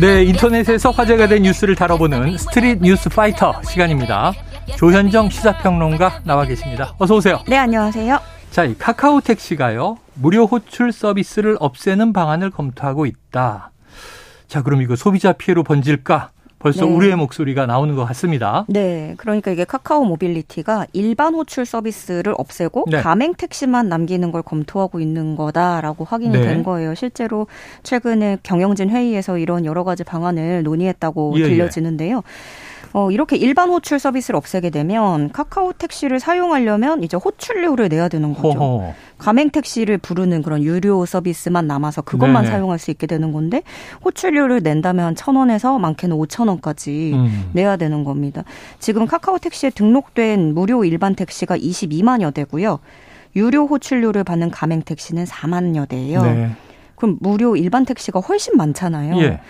네, 인터넷에서 화제가 된 뉴스를 다뤄보는 스트릿 뉴스 파이터 시간입니다. 조현정 시사평론가 나와 계십니다. 어서 오세요. 네, 안녕하세요. 자, 이 카카오 택시가요. 무료 호출 서비스를 없애는 방안을 검토하고 있다. 자, 그럼 이거 소비자 피해로 번질까? 벌써 네. 우려의 목소리가 나오는 것 같습니다. 네. 그러니까 이게 카카오 모빌리티가 일반 호출 서비스를 없애고 네. 가맹 택시만 남기는 걸 검토하고 있는 거다라고 확인이 네. 된 거예요. 실제로 최근에 경영진 회의에서 이런 여러 가지 방안을 논의했다고 예, 예. 들려지는데요. 예. 어, 이렇게 일반 호출 서비스를 없애게 되면 카카오 택시를 사용하려면 이제 호출료를 내야 되는 거죠. 허허. 가맹 택시를 부르는 그런 유료 서비스만 남아서 그것만 네네. 사용할 수 있게 되는 건데 호출료를 낸다면 천 원에서 많게는 오천 원까지 음. 내야 되는 겁니다. 지금 카카오 택시에 등록된 무료 일반 택시가 22만여 대고요. 유료 호출료를 받는 가맹 택시는 4만여 대예요. 네. 그럼 무료 일반 택시가 훨씬 많잖아요. 예.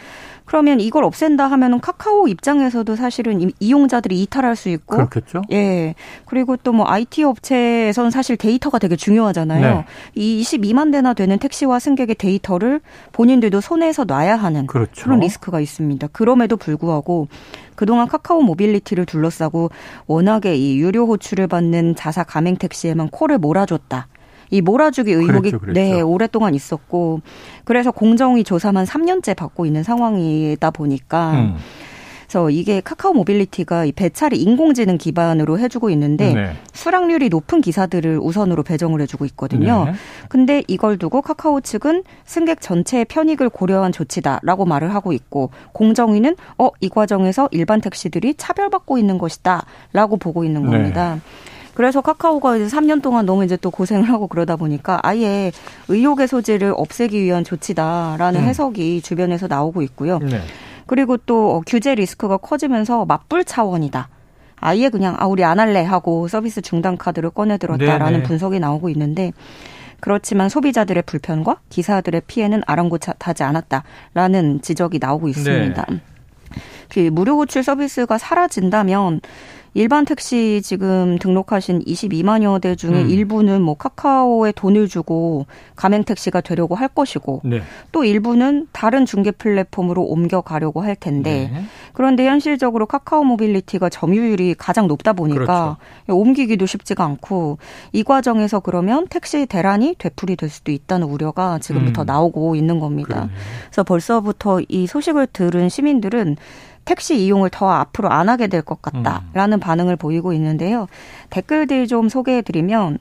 그러면 이걸 없앤다 하면은 카카오 입장에서도 사실은 이용자들이 이탈할 수 있고 그렇겠죠. 예. 그리고 또 뭐 IT 업체에서는 사실 데이터가 되게 중요하잖아요. 네. 이 22만 대나 되는 택시와 승객의 데이터를 본인들도 손에서 놔야 하는 그렇죠. 그런 리스크가 있습니다. 그럼에도 불구하고 그동안 카카오 모빌리티를 둘러싸고 워낙에 이 유료 호출을 받는 자사 가맹 택시에만 콜을 몰아줬다. 이 몰아주기 의혹이 그랬죠, 그랬죠. 네 오랫동안 있었고 그래서 공정위 조사만 3년째 받고 있는 상황이다 보니까. 음. 그래서 이게 카카오 모빌리티가 이 배차를 인공지능 기반으로 해주고 있는데 네. 수락률이 높은 기사들을 우선으로 배정을 해주고 있거든요. 네. 근데 이걸 두고 카카오 측은 승객 전체의 편익을 고려한 조치다라고 말을 하고 있고 공정위는 어 이 과정에서 일반 택시들이 차별받고 있는 것이다라고 보고 있는 네. 겁니다. 네. 그래서 카카오가 이제 3년 동안 너무 이제 또 고생을 하고 그러다 보니까 아예 의혹의 소지를 없애기 위한 조치다라는 음. 해석이 주변에서 나오고 있고요. 네. 그리고 또 어, 규제 리스크가 커지면서 맞불 차원이다. 아예 그냥 아 우리 안 할래 하고 서비스 중단 카드를 꺼내 들었다라는 네네. 네. 분석이 나오고 있는데 그렇지만 소비자들의 불편과 기사들의 피해는 아랑곳하지 않았다라는 지적이 나오고 있습니다. 네. 그 무료 호출 서비스가 사라진다면 일반 택시 지금 등록하신 22만여 대 중에 음. 일부는 뭐 카카오에 돈을 주고 가맹 택시가 되려고 할 것이고 네. 또 일부는 다른 중개 플랫폼으로 옮겨가려고 할 텐데 네. 그런데 현실적으로 카카오 모빌리티가 점유율이 가장 높다 보니까 그렇죠. 옮기기도 쉽지가 않고 이 과정에서 그러면 택시 대란이 되풀이 될 수도 있다는 우려가 지금부터 음. 나오고 있는 겁니다. 그러네. 그래서 벌써부터 이 소식을 들은 시민들은 택시 이용을 더 앞으로 안 하게 될 것 같다라는 음. 반응을 보이고 있는데요. 댓글들 좀 소개해 드리면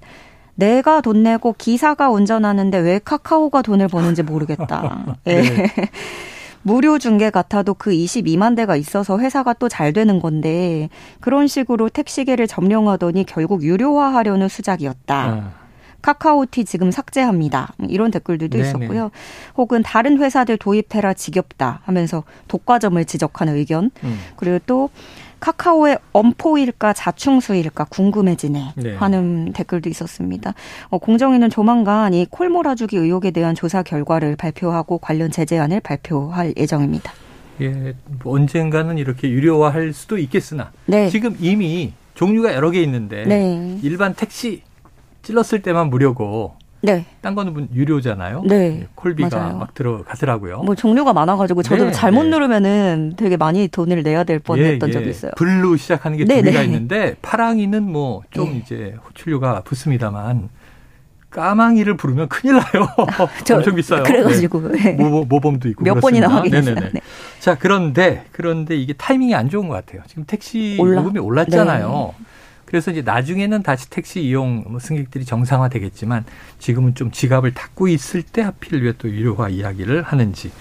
내가 돈 내고 기사가 운전하는데 왜 카카오가 돈을 버는지 모르겠다. 네. 네. 무료 중계 같아도 그 22만 대가 있어서 회사가 또 잘 되는 건데 그런 식으로 택시계를 점령하더니 결국 유료화하려는 수작이었다. 어. 카카오티 지금 삭제합니다. 이런 댓글들도 네네. 있었고요. 혹은 다른 회사들 도입해라 지겹다 하면서 독과점을 지적하는 의견. 음. 그리고 또 카카오의 엄포일까 자충수일까 궁금해지네 네. 하는 댓글도 있었습니다. 어, 공정위는 조만간 이 콜몰아주기 의혹에 대한 조사 결과를 발표하고 관련 제재안을 발표할 예정입니다. 예, 뭐 언젠가는 이렇게 유료화할 수도 있겠으나 네. 지금 이미 종류가 여러 개 있는데 네. 일반 택시 찔렀을 때만 무료고 네. 딴 거는 유료잖아요. 네. 예, 콜비가 맞아요. 막 들어가더라고요. 뭐 종류가 많아가지고 저도 네. 잘못 네. 누르면은 되게 많이 돈을 내야 될 뻔했던 예, 예. 적이 있어요. 블루 시작하는 게두 네, 개가 네. 있는데 파랑이는 뭐좀 네. 이제 호출료가 붙습니다만 까망이를 부르면 큰일 나요. 엄청 비싸요. 그래가지고 네. 모, 모범도 있고 몇 그렇습니다. 번이나 확인했어요. 네. 자 그런데 그런데 이게 타이밍이 안 좋은 것 같아요. 지금 택시 올라. 요금이 올랐잖아요. 그래서 이제 나중에는 다시 택시 이용 뭐 승객들이 정상화 되겠지만 지금은 좀 지갑을 닫고 있을 때 하필 왜 또 유료화 이야기를 하는지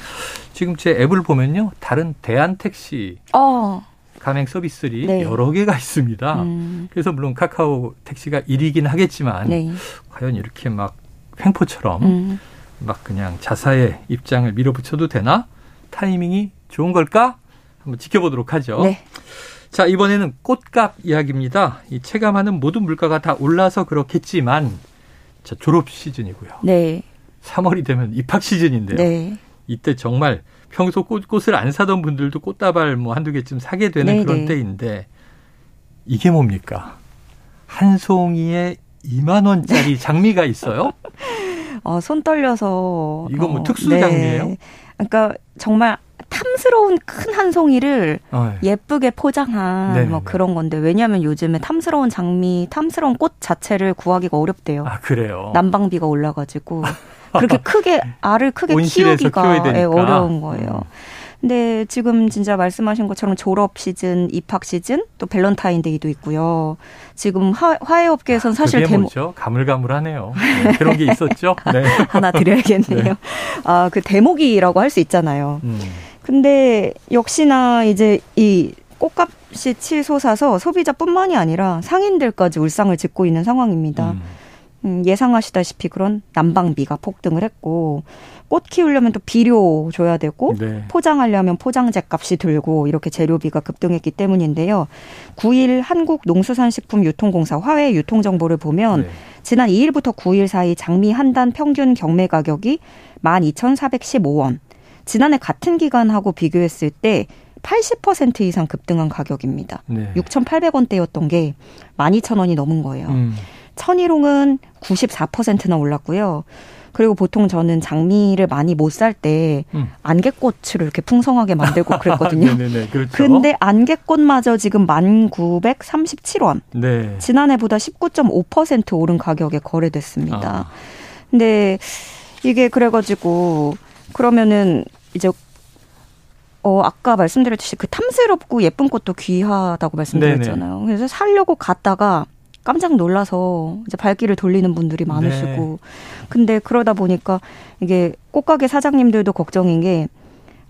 지금 제 앱을 보면요 다른 대한 택시 어. 가맹 서비스들이 네. 여러 개가 있습니다. 음. 그래서 물론 카카오 택시가 1위긴 하겠지만 네. 과연 이렇게 막 횡포처럼 음. 막 그냥 자사의 입장을 밀어붙여도 되나 타이밍이 좋은 걸까 한번 지켜보도록 하죠. 네. 자, 이번에는 꽃값 이야기입니다. 이 체감하는 모든 물가가 다 올라서 그렇겠지만 자, 졸업 시즌이고요. 네. 3월이 되면 입학 시즌인데요. 네. 이때 정말 평소 꽃, 꽃을 안 사던 분들도 꽃다발 뭐 한두 개쯤 사게 되는 네 그런 네. 때인데 이게 뭡니까? 한 송이에 2만 원짜리 장미가 있어요? 어, 손 떨려서 이거 뭐 어, 특수 장미예요? 그러니까 정말 탐스러운 큰 한 송이를 어, 예. 예쁘게 포장한 네네네. 뭐 그런 건데 왜냐하면 요즘에 탐스러운 장미, 탐스러운 꽃 자체를 구하기가 어렵대요. 아 그래요? 난방비가 올라가지고 그렇게 크게 알을 크게 키우기가 예, 어려운 거예요. 음. 근데 지금 진짜 말씀하신 것처럼 졸업 시즌, 입학 시즌, 또 밸런타인데이도 있고요. 지금 화, 화훼업계에선 아, 사실 대목 뭐죠? 가물가물하네요. 네, 그런 게 있었죠. 네. 하나 드려야겠네요. 네. 아, 그 대목이라고 할 수 있잖아요. 음. 근데 역시나 이제 이 꽃값이 치솟아서 소비자뿐만이 아니라 상인들까지 울상을 짓고 있는 상황입니다. 음. 음, 예상하시다시피 그런 난방비가 폭등을 했고 꽃 키우려면 또 비료 줘야 되고 네. 포장하려면 포장재 값이 들고 이렇게 재료비가 급등했기 때문인데요. 9일 한국농수산식품유통공사 화훼 유통 정보를 보면 네. 지난 2일부터 9일 사이 장미 한 단 평균 경매 가격이 12,415원. 지난해 같은 기간하고 비교했을 때 80% 이상 급등한 가격입니다. 네. 6,800원대였던 게 12,000원이 넘은 거예요. 음. 천일홍은 94%나 올랐고요. 그리고 보통 저는 장미를 많이 못 살때 음. 안개꽃을 이렇게 풍성하게 만들고 그랬거든요. 네네네, 그렇죠. 근데 안개꽃마저 지금 1,937원. 네. 지난해보다 19.5% 오른 가격에 거래됐습니다. 아. 근데 이게 그래가지고 그러면은 이제 어 아까 말씀드렸듯이 그 탐스럽고 예쁜 꽃도 귀하다고 말씀드렸잖아요. 네네. 그래서 살려고 갔다가 깜짝 놀라서 이제 발길을 돌리는 분들이 많으시고 네. 근데 그러다 보니까 이게 꽃가게 사장님들도 걱정인 게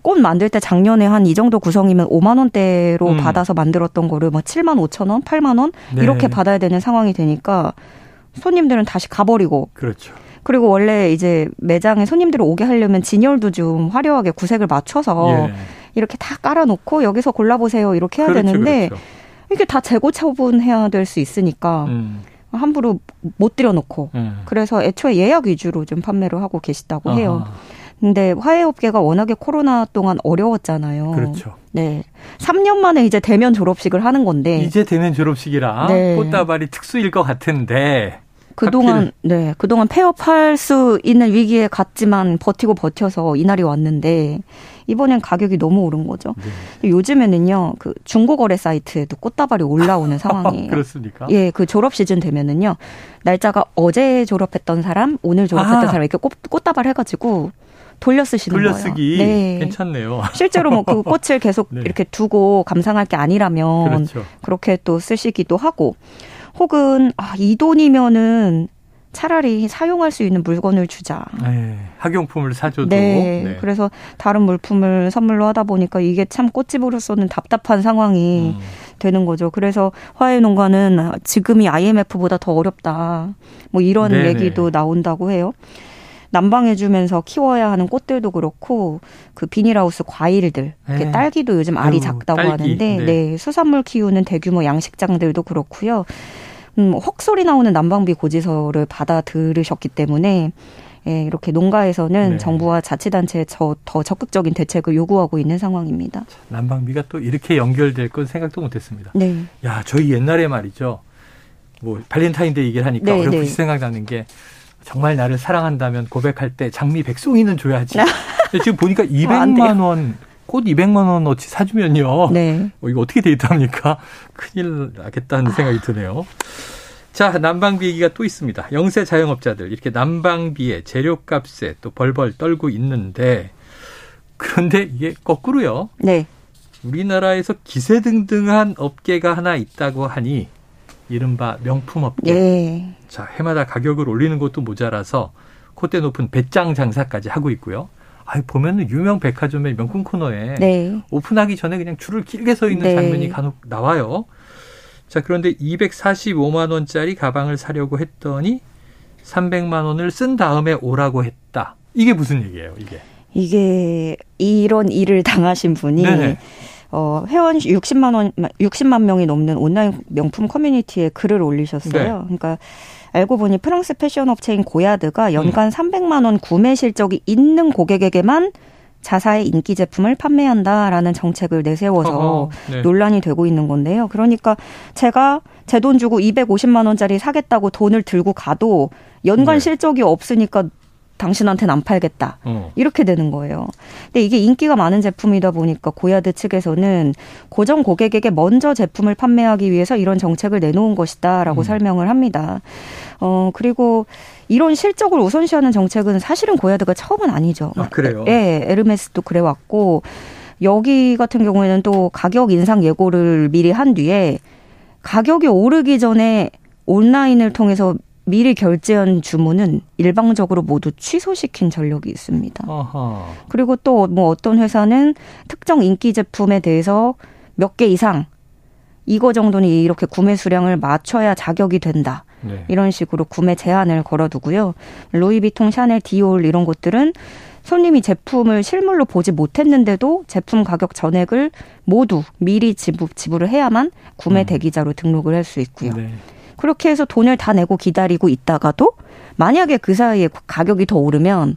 꽃 만들 때 작년에 한 이 정도 구성이면 5만 원대로 음. 받아서 만들었던 거를 뭐 7만 5천 원, 8만 원 네. 이렇게 받아야 되는 상황이 되니까 손님들은 다시 가버리고 그렇죠. 그리고 원래 이제 매장에 손님들을 오게 하려면 진열도 좀 화려하게 구색을 맞춰서 예. 이렇게 다 깔아놓고 여기서 골라보세요 이렇게 해야 그렇죠, 되는데 그렇죠. 이게 다 재고 처분해야 될 수 있으니까 음. 함부로 못 들여놓고 음. 그래서 애초에 예약 위주로 좀 판매를 하고 계시다고 아하. 해요. 근데 화해업계가 워낙에 코로나 동안 어려웠잖아요. 그렇죠. 네. 3년 만에 이제 대면 졸업식을 하는 건데. 이제 대면 졸업식이라 네. 꽃다발이 특수일 것 같은데. 그동안 네 그동안 폐업할 수 있는 위기에 갔지만 버티고 버텨서 이날이 왔는데 이번엔 가격이 너무 오른 거죠. 네. 요즘에는요 그 중고 거래 사이트에도 꽃다발이 올라오는 상황이에요. 그렇습니까? 예, 그 졸업 시즌 되면은요 날짜가 어제 졸업했던 사람, 오늘 졸업했던 아. 사람 이렇게 꽃, 꽃다발 해가지고 돌려 쓰시는 돌려쓰기. 거예요. 네. 괜찮네요. 실제로 뭐 그 꽃을 계속 네. 이렇게 두고 감상할 게 아니라면 그렇죠. 그렇게 또 쓰시기도 하고 혹은 아, 이 돈이면은 차라리 사용할 수 있는 물건을 주자. 네, 학용품을 사줘도. 네, 네, 그래서 다른 물품을 선물로 하다 보니까 이게 참 꽃집으로서는 답답한 상황이 음. 되는 거죠. 그래서 화훼 농가는 지금이 IMF보다 더 어렵다. 뭐 이런 네네. 얘기도 나온다고 해요. 난방해주면서 키워야 하는 꽃들도 그렇고 그 비닐하우스 과일들, 네. 딸기도 요즘 알이 작다고 딸기. 하는데, 네. 네 수산물 키우는 대규모 양식장들도 그렇고요. 음, 헉 소리 나오는 난방비 고지서를 받아 들으셨기 때문에 예, 이렇게 농가에서는 네. 정부와 자치단체에 저, 더 적극적인 대책을 요구하고 있는 상황입니다. 난방비가 또 이렇게 연결될 건 생각도 못했습니다. 네. 야, 저희 옛날에 말이죠. 뭐 발렌타인데이 얘기를 하니까 네, 어렴풋이 네. 생각나는 게 정말 나를 사랑한다면 고백할 때 장미 백송이는 줘야지. 지금 보니까 200만 원, 꽃 200만 원어치 사주면요. 네. 어, 이거 어떻게 데이트합니까? 큰일 나겠다는 생각이 드네요. 자, 난방비 얘기가 또 있습니다. 영세 자영업자들 이렇게 난방비에 재료값에 또 벌벌 떨고 있는데 그런데 이게 거꾸로요. 네. 우리나라에서 기세 등등한 업계가 하나 있다고 하니 이른바 명품 업계. 네. 자, 해마다 가격을 올리는 것도 모자라서 콧대 높은 배짱 장사까지 하고 있고요. 아, 보면은 유명 백화점의 명품 코너에 네. 오픈하기 전에 그냥 줄을 길게 서 있는 네. 장면이 간혹 나와요. 자, 그런데 245만 원짜리 가방을 사려고 했더니 300만 원을 쓴 다음에 오라고 했다. 이게 무슨 얘기예요, 이게? 이게 이런 일을 당하신 분이 네네. 어, 회원 60만 원 60만 명이 넘는 온라인 명품 커뮤니티에 글을 올리셨어요. 네. 그러니까 알고 보니 프랑스 패션 업체인 고야드가 연간 음. 300만 원 구매 실적이 있는 고객에게만 자사의 인기 제품을 판매한다라는 정책을 내세워서 네. 논란이 되고 있는 건데요. 그러니까 제가 제 돈 주고 250만 원짜리 사겠다고 돈을 들고 가도 연간 네. 실적이 없으니까 당신한테는 안 팔겠다. 어. 이렇게 되는 거예요. 근데 이게 인기가 많은 제품이다 보니까 고야드 측에서는 고정 고객에게 먼저 제품을 판매하기 위해서 이런 정책을 내놓은 것이다라고 음. 설명을 합니다. 어, 그리고 이런 실적을 우선시하는 정책은 사실은 고야드가 처음은 아니죠. 아, 그래요? 예, 에르메스도 그래 왔고 여기 같은 경우에는 또 가격 인상 예고를 미리 한 뒤에 가격이 오르기 전에 온라인을 통해서 미리 결제한 주문은 일방적으로 모두 취소시킨 전력이 있습니다. 아하. 그리고 또 뭐 어떤 회사는 특정 인기 제품에 대해서 몇 개 이상 이거 정도는 이렇게 구매 수량을 맞춰야 자격이 된다. 네. 이런 식으로 구매 제한을 걸어두고요. 로이비통, 샤넬, 디올 이런 곳들은 손님이 제품을 실물로 보지 못했는데도 제품 가격 전액을 모두 미리 지불, 지불을 해야만 구매 음. 대기자로 등록을 할 수 있고요. 네. 그렇게 해서 돈을 다 내고 기다리고 있다가도 만약에 그 사이에 가격이 더 오르면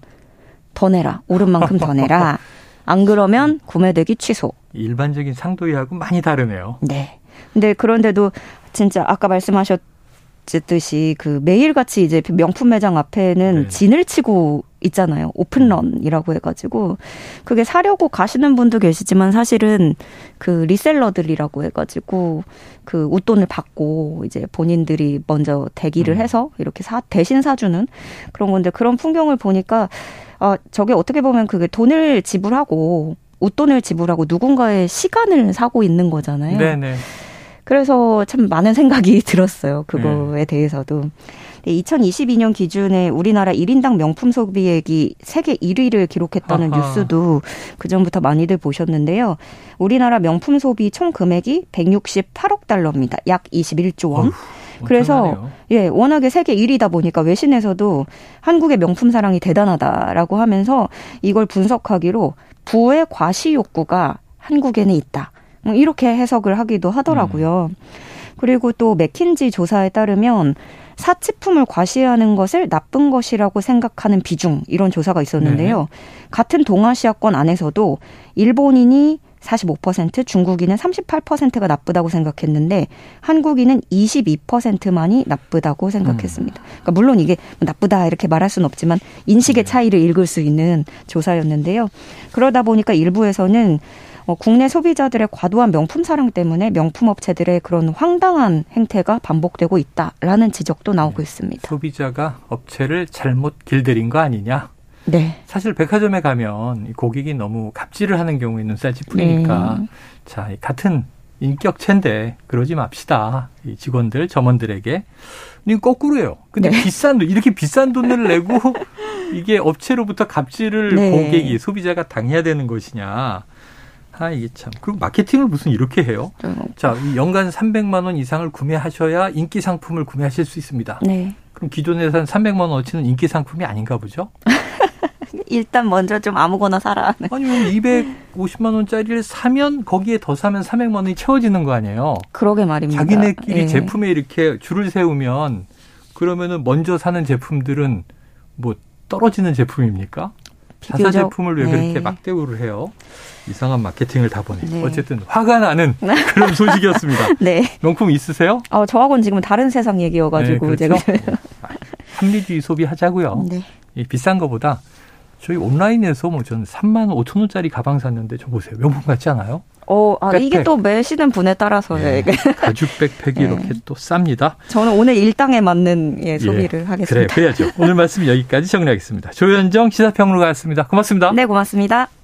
더 내라. 오른 만큼 더 내라. 안 그러면 구매대기 취소. 일반적인 상도이하고 많이 다르네요. 네. 근데 그런데도 진짜 아까 말씀하셨 듯이 그 매일같이 이제 명품 매장 앞에는 네. 진을 치고 있잖아요. 오픈런이라고 해가지고 그게 사려고 가시는 분도 계시지만 사실은 그 리셀러들이라고 해가지고 그 웃돈을 받고 이제 본인들이 먼저 대기를 음. 해서 이렇게 사 대신 사주는 그런 건데 그런 풍경을 보니까 아 저게 어떻게 보면 그게 돈을 지불하고 웃돈을 지불하고 누군가의 시간을 사고 있는 거잖아요. 네네. 그래서 참 많은 생각이 들었어요. 그거에 네. 대해서도. 2022년 기준에 우리나라 1인당 명품 소비액이 세계 1위를 기록했다는 아하. 뉴스도 그전부터 많이들 보셨는데요. 우리나라 명품 소비 총 금액이 168억 달러입니다. 약 21조 원. 어휴. 그래서 예 워낙에 세계 1위다 보니까 외신에서도 한국의 명품 사랑이 대단하다라고 하면서 이걸 분석하기로 부의 과시 욕구가 한국에는 있다. 뭐 이렇게 해석을 하기도 하더라고요. 음. 그리고 또 맥킨지 조사에 따르면 사치품을 과시하는 것을 나쁜 것이라고 생각하는 비중 이런 조사가 있었는데요. 네. 같은 동아시아권 안에서도 일본인이 45%, 중국인은 38%가 나쁘다고 생각했는데 한국인은 22%만이 나쁘다고 생각했습니다. 음. 그러니까 물론 이게 나쁘다 이렇게 말할 수는 없지만 인식의 네. 차이를 읽을 수 있는 조사였는데요. 그러다 보니까 일부에서는 어, 국내 소비자들의 과도한 명품 사랑 때문에 명품 업체들의 그런 황당한 행태가 반복되고 있다라는 지적도 나오고 네. 있습니다. 소비자가 업체를 잘못 길들인 거 아니냐? 네. 사실 백화점에 가면 고객이 너무 갑질을 하는 경우에 눈살찌 풀리니까 네. 자 같은 인격체인데 그러지 맙시다. 이 직원들 점원들에게 이 거꾸로예요. 근데 네. 비싼 돈 이렇게 비싼 돈을 내고 이게 업체로부터 갑질을 네. 고객이 소비자가 당해야 되는 것이냐? 아, 이게 참. 그리고 마케팅을 무슨 이렇게 해요? 네. 자, 연간 300만 원 이상을 구매하셔야 인기 상품을 구매하실 수 있습니다. 네. 그럼 기존에서 한 300만 원어치는 인기 상품이 아닌가 보죠? 일단 먼저 좀 아무거나 사라. 아니면 250만 원짜리를 사면 거기에 더 사면 300만 원이 채워지는 거 아니에요? 그러게 말입니다. 자기네끼리 네. 제품에 이렇게 줄을 세우면 그러면은 먼저 사는 제품들은 뭐 떨어지는 제품입니까? 자사 제품을 왜 네. 그렇게 막대우를 해요? 이상한 마케팅을 다 보내. 네. 어쨌든 화가 나는 그런 소식이었습니다. 네. 명품 있으세요? 어, 저하고는 지금 다른 세상 얘기여가지고 네, 그렇죠? 제가 합리주의 소비하자고요. 네. 이 비싼 거보다 저희 온라인에서 뭐 저는 3만 5천 원짜리 가방 샀는데 저 보세요. 명품 같지 않아요? 어, 아, 이게 또 매시는 분에 따라서 네. 가죽 백팩이 네. 이렇게 또 쌉니다. 저는 오늘 일당에 맞는 예, 소비를 예. 하겠습니다. 그래, 그래야죠. 오늘 말씀 여기까지 정리하겠습니다. 조현정 시사평론가였습니다. 고맙습니다. 네, 고맙습니다.